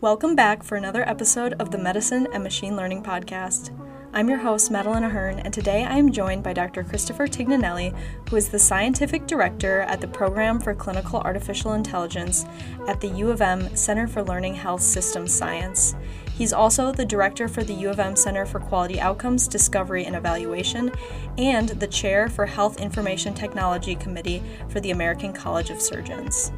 Welcome back for another episode of the Medicine and Machine Learning Podcast. I'm your host, Madeline Ahern, and today I am joined by Dr. Christopher Tignanelli, who is the Scientific Director at the Program for Clinical Artificial Intelligence at the U of M Center for Learning Health Systems Science. He's also the Director for the U of M Center for Quality Outcomes, Discovery, and Evaluation, and the Chair for Health Information Technology Committee for the American College of Surgeons.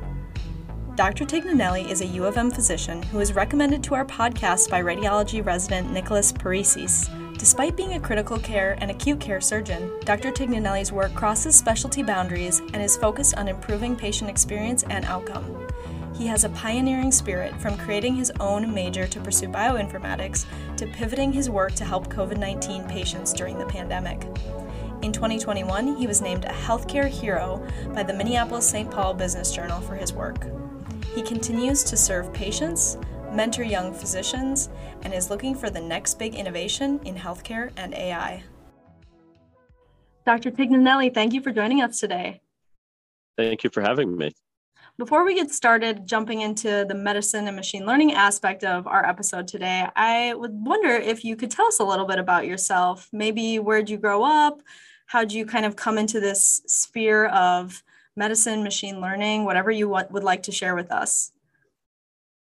Dr. Tignanelli is a U of M physician who is recommended to our podcast by radiology resident Nicholas Parisis. Despite being a critical care and acute care surgeon, Dr. Tignanelli's work crosses specialty boundaries and is focused on improving patient experience and outcome. He has a pioneering spirit from creating his own major to pursue bioinformatics to pivoting his work to help COVID 19 patients during the pandemic. In 2021, he was named a healthcare hero by the Minneapolis St. Paul Business Journal for his work. He continues to serve patients, mentor young physicians, and is looking for the next big innovation in healthcare and AI. Dr. Tignanelli, thank you for joining us today. Thank you for having me. Before we get started jumping into the medicine and machine learning aspect of our episode today, I would wonder if you could tell us a little bit about yourself. Maybe where'd you grow up? How'd you kind of come into this sphere of medicine, machine learning, whatever you want, would like to share with us.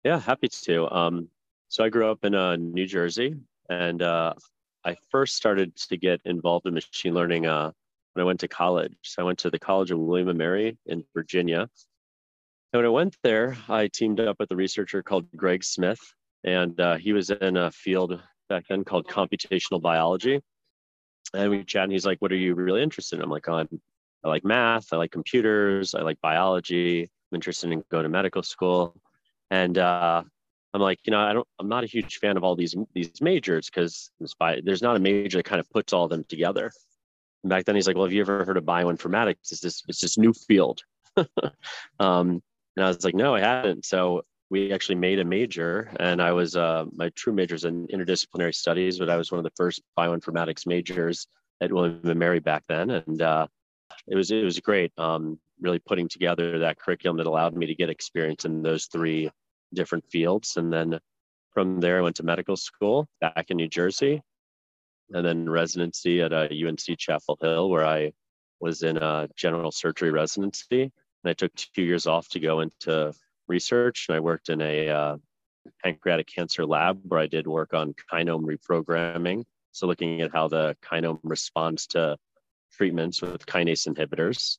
Yeah, happy to. Um, so I grew up in uh, New Jersey, and uh, I first started to get involved in machine learning uh, when I went to college. So I went to the College of William and Mary in Virginia. And when I went there, I teamed up with a researcher called Greg Smith, and uh, he was in a field back then called computational biology. And we chatted, and he's like, "What are you really interested in?" I'm like, "Oh, I'm I like math, I like computers, I like biology. I'm interested in going to medical school. And uh, I'm like, you know, I don't, I'm not a huge fan of all these these majors because there's not a major that kind of puts all of them together. And back then, he's like, well, have you ever heard of bioinformatics? It's this it's this new field. um, and I was like, no, I hadn't. So we actually made a major, and I was uh, my true major is in interdisciplinary studies, but I was one of the first bioinformatics majors at William and Mary back then, and uh, it was it was great. Um, really putting together that curriculum that allowed me to get experience in those three different fields, and then from there I went to medical school back in New Jersey, and then residency at a uh, UNC Chapel Hill where I was in a general surgery residency, and I took two years off to go into research, and I worked in a uh, pancreatic cancer lab where I did work on kinome reprogramming. So looking at how the kinome responds to treatments with kinase inhibitors.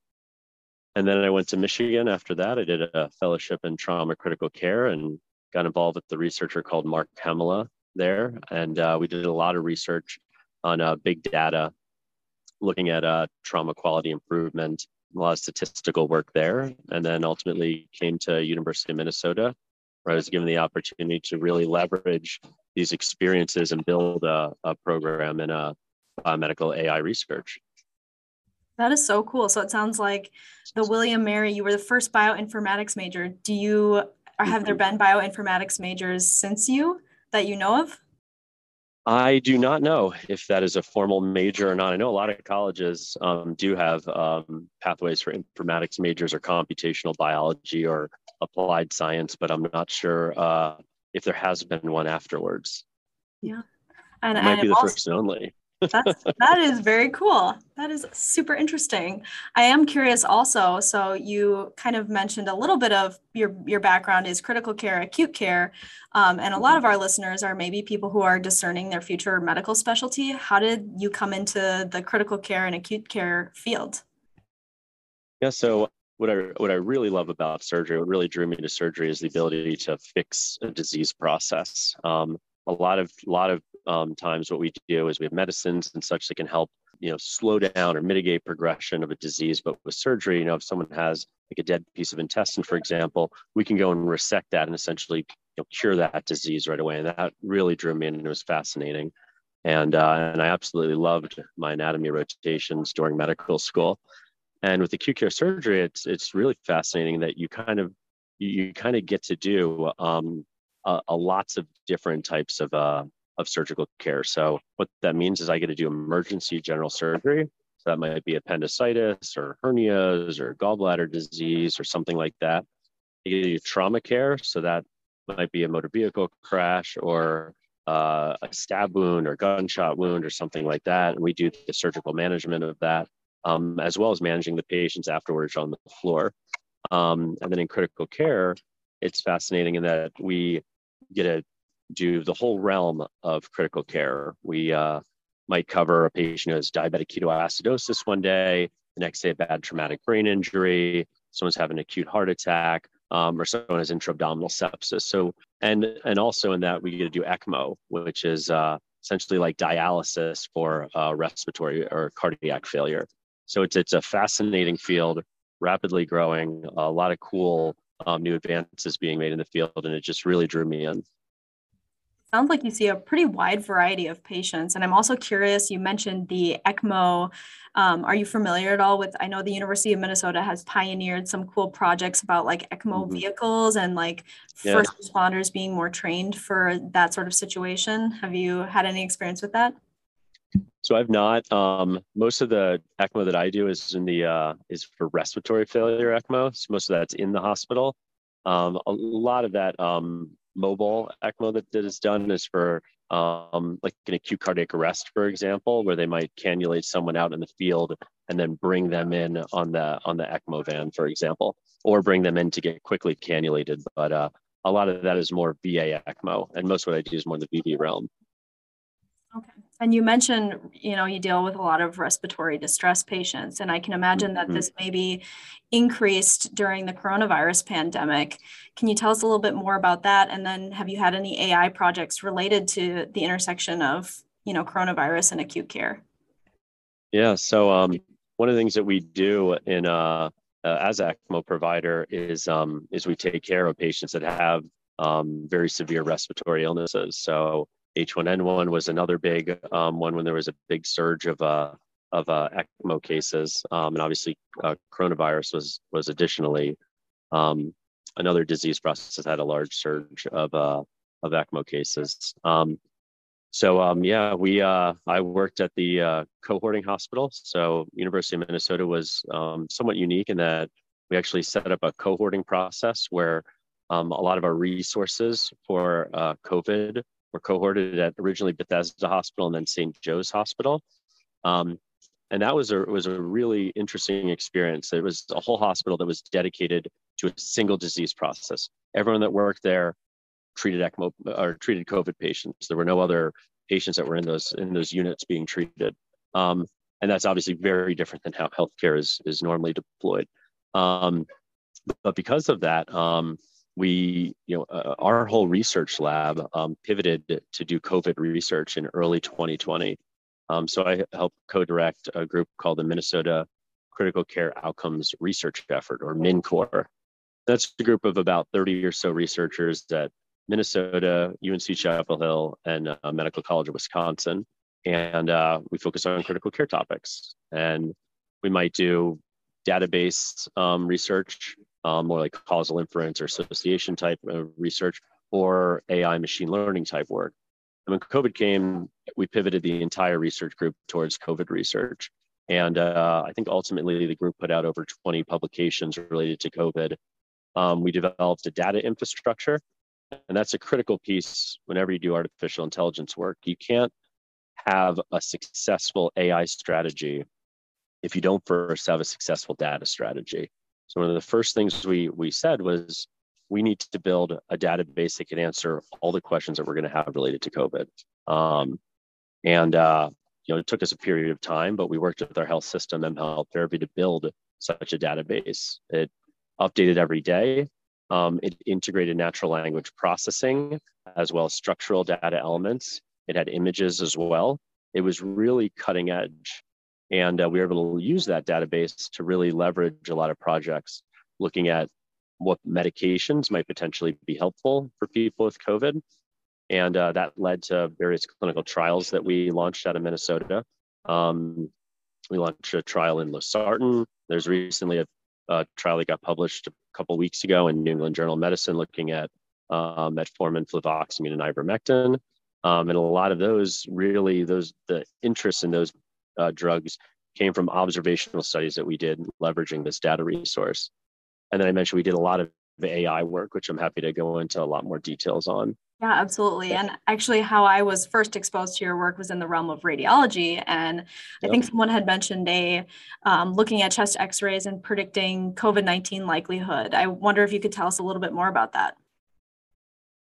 And then I went to Michigan after that. I did a fellowship in trauma critical care and got involved with the researcher called Mark Hemmila there. And uh, we did a lot of research on uh, big data, looking at uh, trauma quality improvement, a lot of statistical work there. And then ultimately came to University of Minnesota, where I was given the opportunity to really leverage these experiences and build a, a program in a biomedical AI research. That is so cool. So it sounds like the William Mary, you were the first bioinformatics major. Do you, or have there been bioinformatics majors since you that you know of? I do not know if that is a formal major or not. I know a lot of colleges um, do have um, pathways for informatics majors or computational biology or applied science, but I'm not sure uh, if there has been one afterwards. Yeah. And it might and be the also, first and only. That's that is very cool. That is super interesting. I am curious also. So you kind of mentioned a little bit of your your background is critical care, acute care, um, and a lot of our listeners are maybe people who are discerning their future medical specialty. How did you come into the critical care and acute care field? Yeah. So what I what I really love about surgery, what really drew me to surgery, is the ability to fix a disease process. Um, a lot of lot of um, times what we do is we have medicines and such that can help you know slow down or mitigate progression of a disease. But with surgery you know if someone has like a dead piece of intestine for example we can go and resect that and essentially you know, cure that disease right away. And that really drew me in and it was fascinating. And uh, and i absolutely loved my anatomy rotations during medical school. And with acute care surgery it's it's really fascinating that you kind of you kind of get to do um, a, a lots of different types of uh, of surgical care. So what that means is I get to do emergency general surgery. So that might be appendicitis or hernias or gallbladder disease or something like that. I get to do trauma care. So that might be a motor vehicle crash or uh, a stab wound or gunshot wound or something like that. And we do the surgical management of that, um, as well as managing the patients afterwards on the floor. Um, and then in critical care, it's fascinating in that we get to do the whole realm of critical care. We uh, might cover a patient who has diabetic ketoacidosis one day, the next day a bad traumatic brain injury, someone's having an acute heart attack, um, or someone has intra-abdominal sepsis. So, and and also in that we get to do ECMO, which is uh, essentially like dialysis for uh, respiratory or cardiac failure. So it's it's a fascinating field, rapidly growing, a lot of cool um, new advances being made in the field, and it just really drew me in sounds like you see a pretty wide variety of patients. And I'm also curious, you mentioned the ECMO. Um, are you familiar at all with? I know the University of Minnesota has pioneered some cool projects about like ECMO mm-hmm. vehicles and like yeah. first responders being more trained for that sort of situation. Have you had any experience with that? So I've not. Um, most of the ECMO that I do is in the uh, is for respiratory failure ECMO. So most of that's in the hospital. Um, a lot of that um, mobile ECMO that, that is done is for um, like an acute cardiac arrest, for example, where they might cannulate someone out in the field and then bring them in on the on the ECMO van, for example, or bring them in to get quickly cannulated. But uh, a lot of that is more VA ECMO, and most of what I do is more in the VV realm. Okay. And you mentioned, you know, you deal with a lot of respiratory distress patients, and I can imagine that mm-hmm. this may be increased during the coronavirus pandemic. Can you tell us a little bit more about that? And then, have you had any AI projects related to the intersection of, you know, coronavirus and acute care? Yeah. So, um, one of the things that we do in uh, uh, as a ECMO provider is um, is we take care of patients that have um, very severe respiratory illnesses. So H1N1 was another big um, one when there was a big surge of uh, of uh, ECMO cases, um, and obviously uh, coronavirus was was additionally um, another disease process that had a large surge of uh, of ECMO cases. Um, so um, yeah, we uh, I worked at the uh, cohorting hospital. So University of Minnesota was um, somewhat unique in that we actually set up a cohorting process where a lot of our resources for uh, COVID were cohorted at originally Bethesda Hospital and then St. Joe's Hospital. Um, and that was a was a really interesting experience. It was a whole hospital that was dedicated to a single disease process. Everyone that worked there treated ECMO or treated COVID patients. There were no other patients that were in those in those units being treated. Um, and that's obviously very different than how healthcare is is normally deployed. Um, but because of that, um, we, you know, uh, our whole research lab um, pivoted to do COVID research in early 2020. Um, so I helped co-direct a group called the Minnesota Critical Care Outcomes Research Effort, or MinCore. That's a group of about 30 or so researchers at Minnesota, UNC Chapel Hill, and uh, Medical College of Wisconsin. And uh, we focus on critical care topics. And we might do database um, research um, more like causal inference or association type of research, or AI machine learning type work. And when COVID came, we pivoted the entire research group towards COVID research. And uh, I think ultimately the group put out over 20 publications related to COVID. Um, we developed a data infrastructure, and that's a critical piece whenever you do artificial intelligence work. You can't have a successful AI strategy if you don't first have a successful data strategy. So one of the first things we we said was we need to build a database that can answer all the questions that we're going to have related to COVID. Um, and uh, you know, it took us a period of time, but we worked with our health system and health therapy to build such a database. It updated every day. Um, it integrated natural language processing as well as structural data elements. It had images as well. It was really cutting edge. And uh, we were able to use that database to really leverage a lot of projects looking at what medications might potentially be helpful for people with COVID. And uh, that led to various clinical trials that we launched out of Minnesota. Um, we launched a trial in losartan. There's recently a, a, trial that got published a couple weeks ago in New England Journal of Medicine looking at uh, metformin, fluvoxamine, and ivermectin. Um, and a lot of those really, those the interest in those uh, drugs came from observational studies that we did leveraging this data resource. And then I mentioned we did a lot of AI work, which I'm happy to go into a lot more details on. Yeah, absolutely. And actually, how I was first exposed to your work was in the realm of radiology. And I think someone had mentioned a um, looking at chest x rays and predicting COVID 19 likelihood. I wonder if you could tell us a little bit more about that.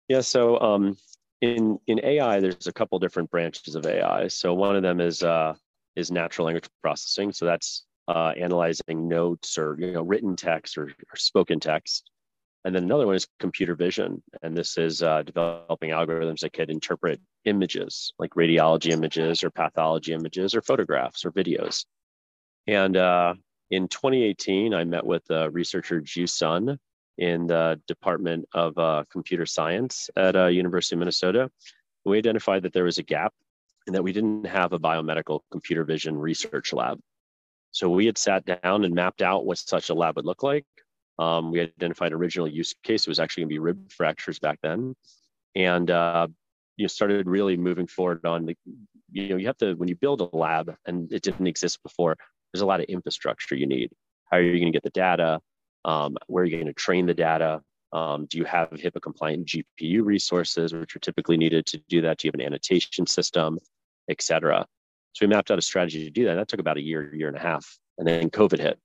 Yeah, so um, in, in AI, there's a couple different branches of AI. So one of them is, uh, is natural language processing. So that's uh, analyzing notes or you know written text or, or spoken text. And then another one is computer vision. And this is uh, developing algorithms that could interpret images like radiology images or pathology images or photographs or videos. And uh, in 2018, I met with uh, researcher Ju Sun in the Department of uh, Computer Science at uh, University of Minnesota. We identified that there was a gap and that we didn't have a biomedical computer vision research lab. So we had sat down and mapped out what such a lab would look like um, we identified original use case. It was actually going to be rib fractures back then. And, uh, you know, started really moving forward on the, you know, you have to, when you build a lab and it didn't exist before, there's a lot of infrastructure you need. How are you going to get the data? Um, where are you going to train the data? Um, do you have HIPAA compliant GPU resources, which are typically needed to do that? Do you have an annotation system, et cetera? So we mapped out a strategy to do that. That took about a year, year and a half. And then COVID hit.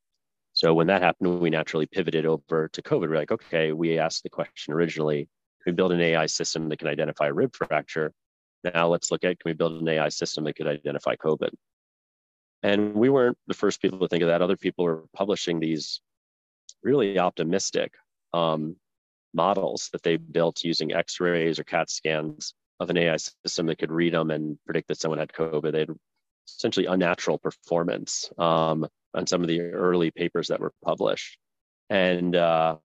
So when that happened, we naturally pivoted over to COVID. We're like, okay, we asked the question originally, can we build an AI system that can identify rib fracture? Now let's look at, can we build an AI system that could identify COVID? And we weren't the first people to think of that. Other people were publishing these really optimistic um, models that they built using X-rays or CAT scans of an AI system that could read them and predict that someone had COVID. They had essentially unnatural performance. Um, on some of the early papers that were published. And uh,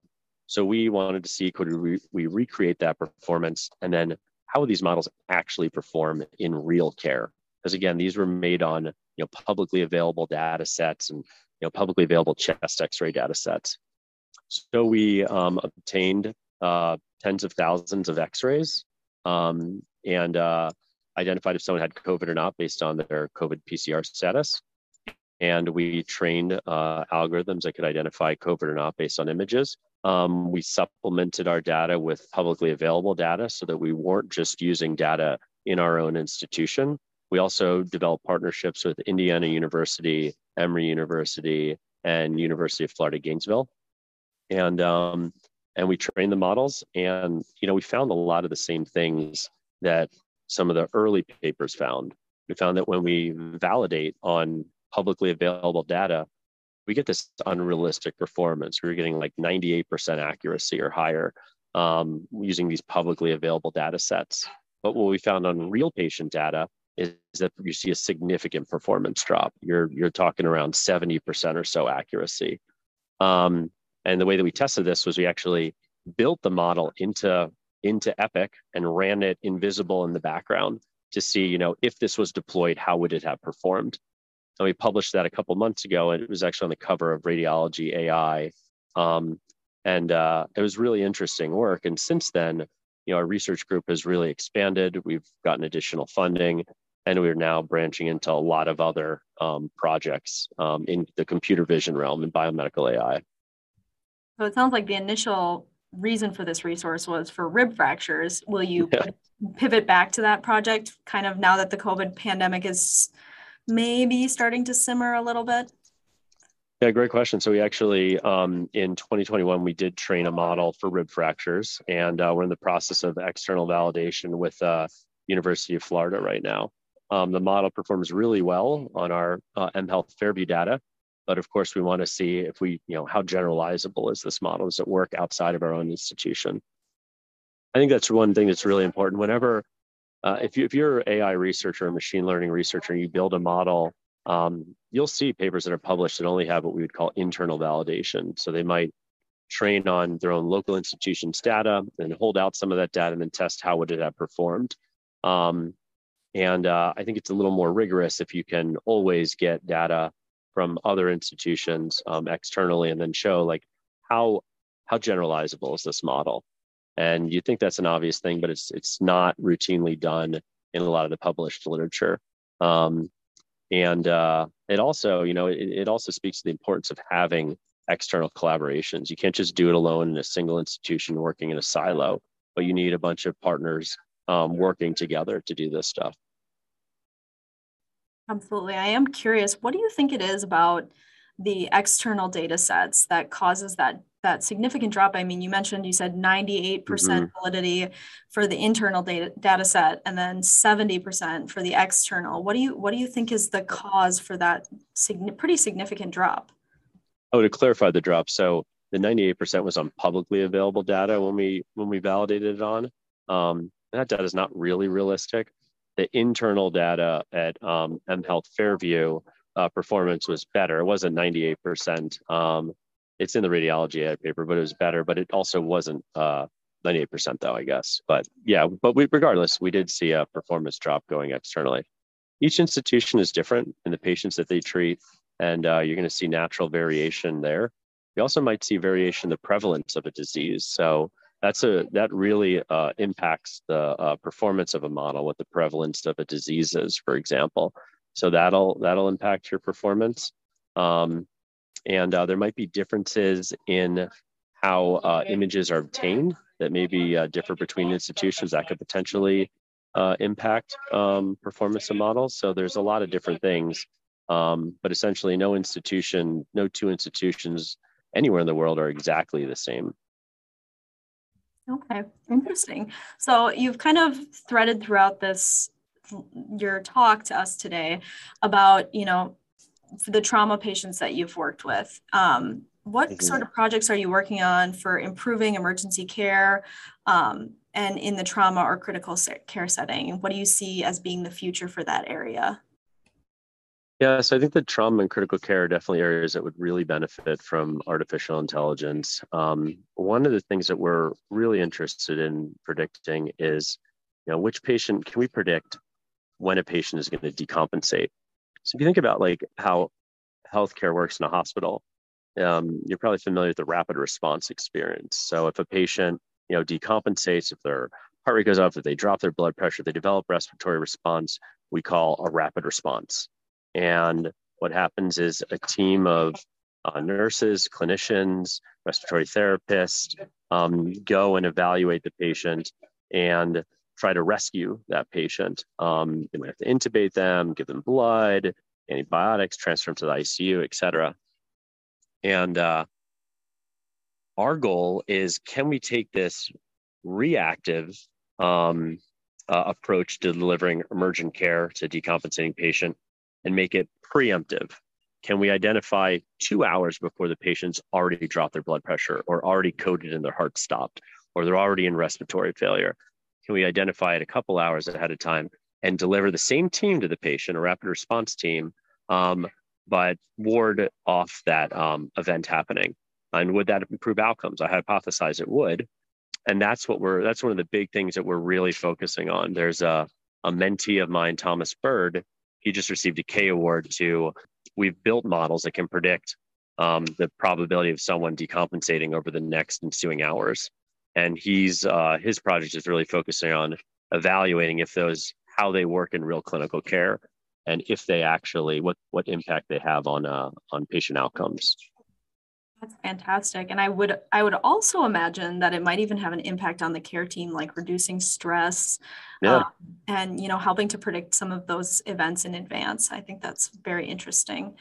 so we wanted to see could we, we recreate that performance and then how would these models actually perform in real care? Because again, these were made on you know publicly available data sets and you know publicly available chest X-ray data sets. So we um, obtained uh, tens of thousands of X-rays um, and uh, identified if someone had COVID or not based on their COVID PCR status and we trained uh, algorithms that could identify COVID or not based on images. Um, we supplemented our data with publicly available data so that we weren't just using data in our own institution. We also developed partnerships with Indiana University, Emory University, and University of Florida Gainesville, and um, and we trained the models. And you know, we found a lot of the same things that some of the early papers found. We found that when we validate on publicly available data, we get this unrealistic performance. We are getting like 98% accuracy or higher um, using these publicly available data sets. But what we found on real patient data is, that you see a significant performance drop. You're, you're talking around 70% or so accuracy. Um, and the way that we tested this was we actually built the model into, into Epic and ran it invisible in the background to see, you know, if this was deployed, how would it have performed? and we published that a couple months ago, and it was actually on the cover of Radiology AI, um, and uh, it was really interesting work. And since then, you know, our research group has really expanded. We've gotten additional funding, and we're now branching into a lot of other um, projects um, in the computer vision realm and biomedical AI. So it sounds like the initial reason for this resource was for rib fractures. Will you yeah. pivot back to that project kind of now that the COVID pandemic is maybe starting to simmer a little bit? Yeah, great question. So we actually, um, in 2021, we did train a model for rib fractures, and uh, we're in the process of external validation with uh, University of Florida right now. Um, the model performs really well on our uh, mHealth Fairview data, but of course, we want to see if we, you know, how generalizable is this model? Does it work outside of our own institution? I think that's one thing that's really important. Whenever uh, if, you, if you're an AI researcher or machine learning researcher and you build a model, um, you'll see papers that are published that only have what we would call internal validation. So they might train on their own local institution's data and hold out some of that data and then test how would it have performed. Um, and uh, I think it's a little more rigorous if you can always get data from other institutions um, externally and then show like how how generalizable is this model and you think that's an obvious thing, but it's it's not routinely done in a lot of the published literature. Um, and uh, it also, you know, it, it also speaks to the importance of having external collaborations. You can't just do it alone in a single institution working in a silo, but you need a bunch of partners um, working together to do this stuff. Absolutely. I am curious, what do you think it is about the external data sets that causes that that significant drop? I mean, you mentioned you said 98% mm hmm validity for the internal data data set and then 70% for the external. What do you what do you think is the cause for that sig- pretty significant drop? Oh, to clarify the drop, so the 98% was on publicly available data when we when we validated it on. Um, that data is not really realistic. The internal data at um, mHealth Fairview uh, performance was better. It wasn't 98%. Um, it's in the radiology ad paper, but it was better. But it also wasn't uh, 98% though, I guess. But yeah, but we, regardless, we did see a performance drop going externally. Each institution is different in the patients that they treat, and uh, you're going to see natural variation there. You also might see variation in the prevalence of a disease. So that's a that really uh, impacts the uh, performance of a model, what the prevalence of a disease is, for example. So that'll that'll impact your performance. Um, and uh, there might be differences in how uh, images are obtained that maybe uh, differ between institutions that could potentially uh, impact um, performance of models. So there's a lot of different things, um, but essentially no institution, no two institutions anywhere in the world are exactly the same. Okay, interesting. So you've kind of threaded throughout this your talk to us today about you know the trauma patients that you've worked with. Um, what mm-hmm. sort of projects are you working on for improving emergency care um, and in the trauma or critical care setting? What do you see as being the future for that area? Yeah, so I think the trauma and critical care are definitely areas that would really benefit from artificial intelligence. Um, one of the things that we're really interested in predicting is, you know, which patient can we predict when a patient is going to decompensate. So if you think about like how healthcare works in a hospital, um, you're probably familiar with the rapid response experience. So if a patient, you know, decompensates, if their heart rate goes up, if they drop their blood pressure, they develop respiratory response, we call a rapid response. And what happens is a team of uh, nurses, clinicians, respiratory therapists um, go and evaluate the patient and try to rescue that patient. Um, they might have to intubate them, give them blood, antibiotics, transfer them to the ICU, et cetera. And uh, our goal is can we take this reactive um, uh, approach to delivering emergent care to decompensating patient and make it preemptive? Can we identify two hours before the patient's already dropped their blood pressure or already coded and their heart stopped or they're already in respiratory failure? can we identify it a couple hours ahead of time and deliver the same team to the patient, a rapid response team, um, but ward off that um, event happening? And would that improve outcomes? I hypothesize it would. And that's what we're, that's one of the big things that we're really focusing on. There's a, a mentee of mine, Thomas Bird. He just received a K award to, we've built models that can predict um, the probability of someone decompensating over the next ensuing hours. And he's uh, his project is really focusing on evaluating if those how they work in real clinical care and if they actually what what impact they have on uh, on patient outcomes that's fantastic. And i would i would also imagine that it might even have an impact on the care team like reducing stress yeah. Um, and you know helping to predict some of those events in advance. I think that's very interesting.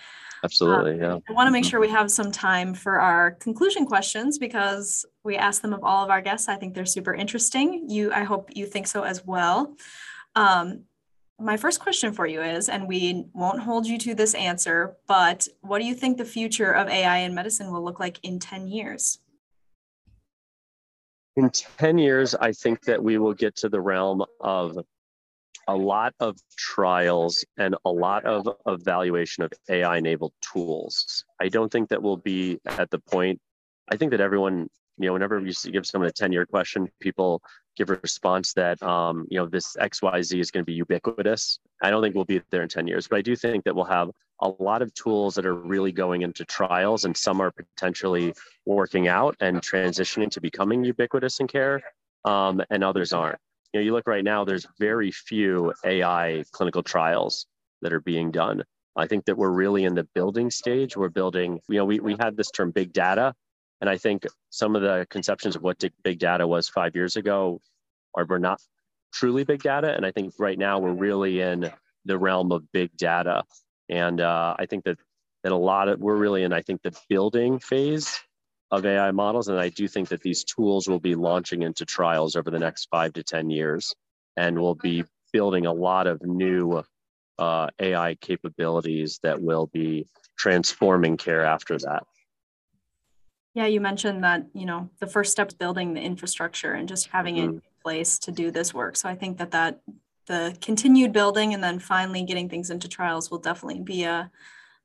Absolutely um, yeah. I want to make sure we have some time for our conclusion questions because we ask them of all of our guests. I think they're super interesting. You i hope you think so as well. Um, my first question for you is, and we won't hold you to this answer, but what do you think the future of AI in medicine will look like in 10 years? In 10 years, I think that we will get to the realm of a lot of trials and a lot of evaluation of AI enabled tools. I don't think that we'll be at the point, I think that everyone, you know, whenever you give someone a 10 year question, people give a response that um, you know this XYZ is going to be ubiquitous. I don't think we'll be there in 10 years, but I do think that we'll have a lot of tools that are really going into trials and some are potentially working out and transitioning to becoming ubiquitous in care um, and others aren't. You know, you look right now, there's very few AI clinical trials that are being done. I think that we're really in the building stage. We're building, you know, we, we had this term big data. And I think some of the conceptions of what big data was five years ago are were not truly big data. And I think right now we're really in the realm of big data. And uh, I think that that a lot of we're really in, I think, the building phase of AI models. And I do think that these tools will be launching into trials over the next five to 10 years. And we'll be building a lot of new uh, AI capabilities that will be transforming care after that. Yeah, you mentioned that, you know, the first step is building the infrastructure and just having mm-hmm. it in place to do this work. So I think that that the continued building and then finally getting things into trials will definitely be a,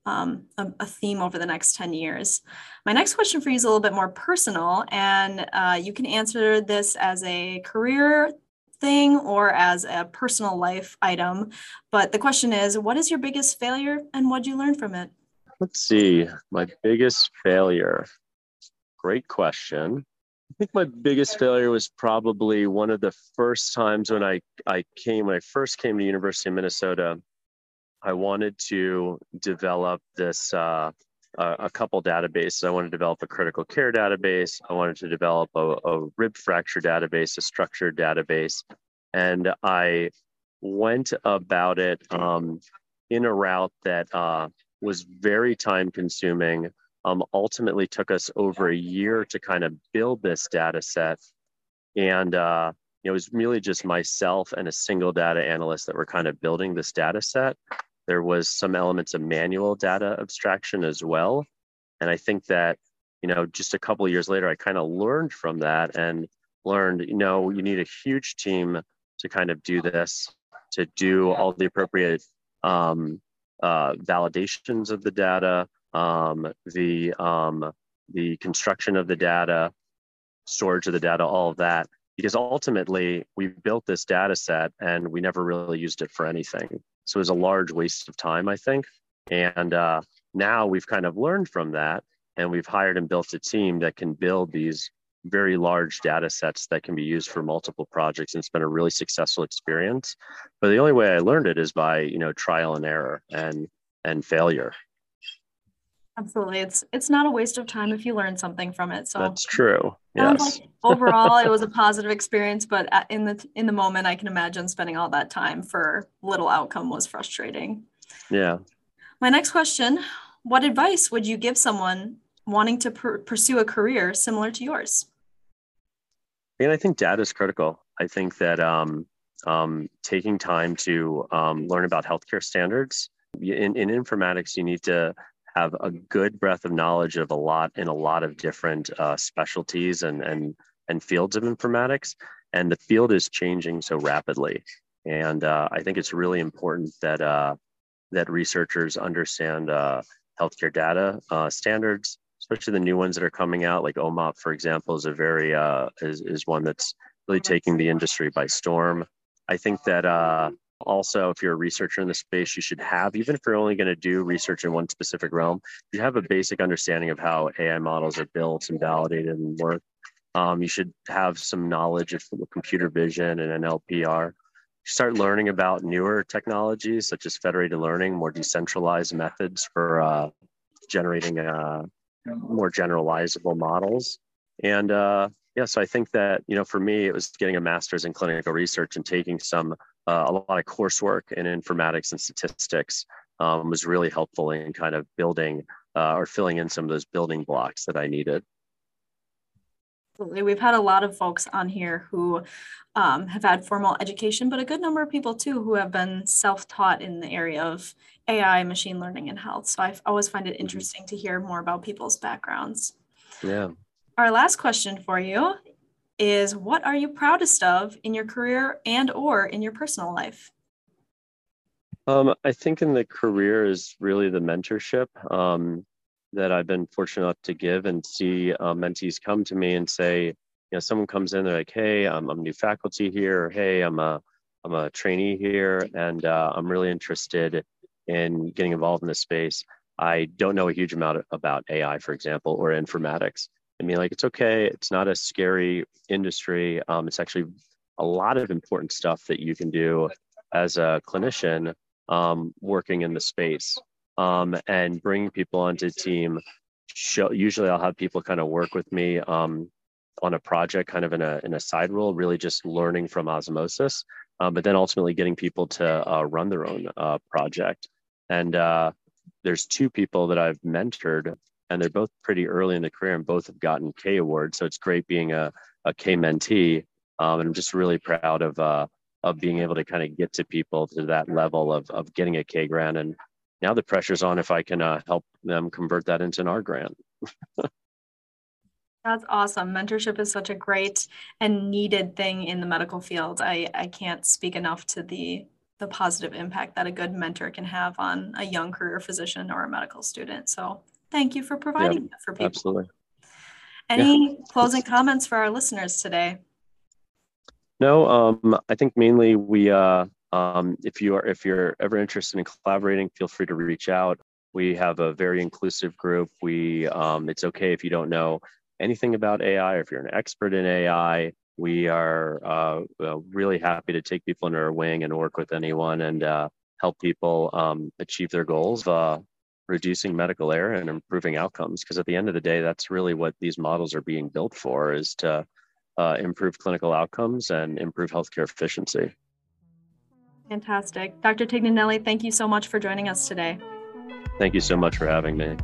um, a, a, theme over the next 10 years. My next question for you is a little bit more personal, and uh, you can answer this as a career thing or as a personal life item. But the question is what is your biggest failure and what did you learn from it? Let's see. My biggest failure. Great question. I think my biggest failure was probably one of the first times when I, I came, when I first came to University of Minnesota, I wanted to develop this uh, a, couple databases. I wanted to develop a critical care database. I wanted to develop a, a rib fracture database, a structured database, and I went about it um, in a route that uh, was very time consuming. Um, ultimately, took us over a year to kind of build this data set, and uh, it was really just myself and a single data analyst that were kind of building this data set. There was some elements of manual data abstraction as well. And I think that, you know, just a couple of years later, I kind of learned from that and learned, you know, you need a huge team to kind of do this, to do all the appropriate um, uh, validations of the data, um, the um, the construction of the data, storage of the data, all of that. Because ultimately, we built this data set and we never really used it for anything. So it was a large waste of time, I think. And uh, now we've kind of learned from that and we've hired and built a team that can build these very large data sets that can be used for multiple projects and it's been a really successful experience but the only way i learned it is by you know trial and error and and failure Absolutely. It's it's not a waste of time if you learn something from it. So That's true. Yes. Like overall it was a positive experience, but in the in the moment I can imagine spending all that time for little outcome was frustrating. Yeah. My next question, what advice would you give someone wanting to per- pursue a career similar to yours? And I think data is critical. I think that um, um, taking time to um, learn about healthcare standards in, in informatics, you need to have a good breadth of knowledge of a lot in a lot of different uh, specialties and, and, and fields of informatics. And the field is changing so rapidly. And uh, I think it's really important that, uh, that researchers understand uh, healthcare data uh, standards, especially the new ones that are coming out, like OMOP, for example, is a very, uh, is, is one that's really taking the industry by storm. I think that also if you're a researcher in the space you should have even if you're only going to do research in one specific realm you have a basic understanding of how ai models are built and validated and work. Um, you should have some knowledge of computer vision and nlpr start learning about newer technologies such as federated learning more decentralized methods for uh, generating uh, more generalizable models. And uh, yeah so i think that you know for me it was getting a master's in clinical research and taking some uh, a lot of coursework in informatics and statistics um, was really helpful in kind of building uh, or filling in some of those building blocks that I needed. Absolutely. We've had a lot of folks on here who um, have had formal education, but a good number of people too who have been self taught in the area of AI, machine learning, and health. So I always find it mm-hmm. interesting to hear more about people's backgrounds. Yeah. Our last question for you is what are you proudest of in your career and or in your personal life? Um, I think in the career is really the mentorship um, that I've been fortunate enough to give and see uh, mentees come to me and say, you know, someone comes in, they're like, "Hey, I'm, I'm new faculty here," or, "Hey, I'm a I'm a trainee here, and uh, I'm really interested in getting involved in this space. I don't know a huge amount about AI, for example, or informatics, I mean, like it's okay. It's not a scary industry. Um, it's actually a lot of important stuff that you can do as a clinician um, working in the space. um, and bringing people onto team. Show, usually I'll have people kind of work with me um, on a project, kind of in a in a side role, really just learning from osmosis. Um, but then ultimately getting people to uh, run their own uh, project. And uh, there's two people that I've mentored, and they're both pretty early in the career, and both have gotten K awards. So it's great being a, a K mentee, um, and I'm just really proud of uh, of being able to kind of get to people to that level of of getting a K grant. And now the pressure's on if I can uh, help them convert that into an R grant. That's awesome. Mentorship is such a great and needed thing in the medical field. I, I can't speak enough to the the positive impact that a good mentor can have on a young career physician or a medical student. So thank you for providing that for people. Absolutely. Any yeah. closing comments for our listeners today? No, um, I think mainly we uh, um, if you are if you're ever interested in collaborating, feel free to reach out. We have a very inclusive group. We um, it's okay if you don't know anything about AI or if you're an expert in AI, we are uh, really happy to take people under our wing and work with anyone and uh, help people um, achieve their goals, uh, reducing medical error and improving outcomes. Because at the end of the day, that's really what these models are being built for: is to uh, improve clinical outcomes and improve healthcare efficiency. Fantastic, Dr. Tignanelli. Thank you so much for joining us today. Thank you so much for having me.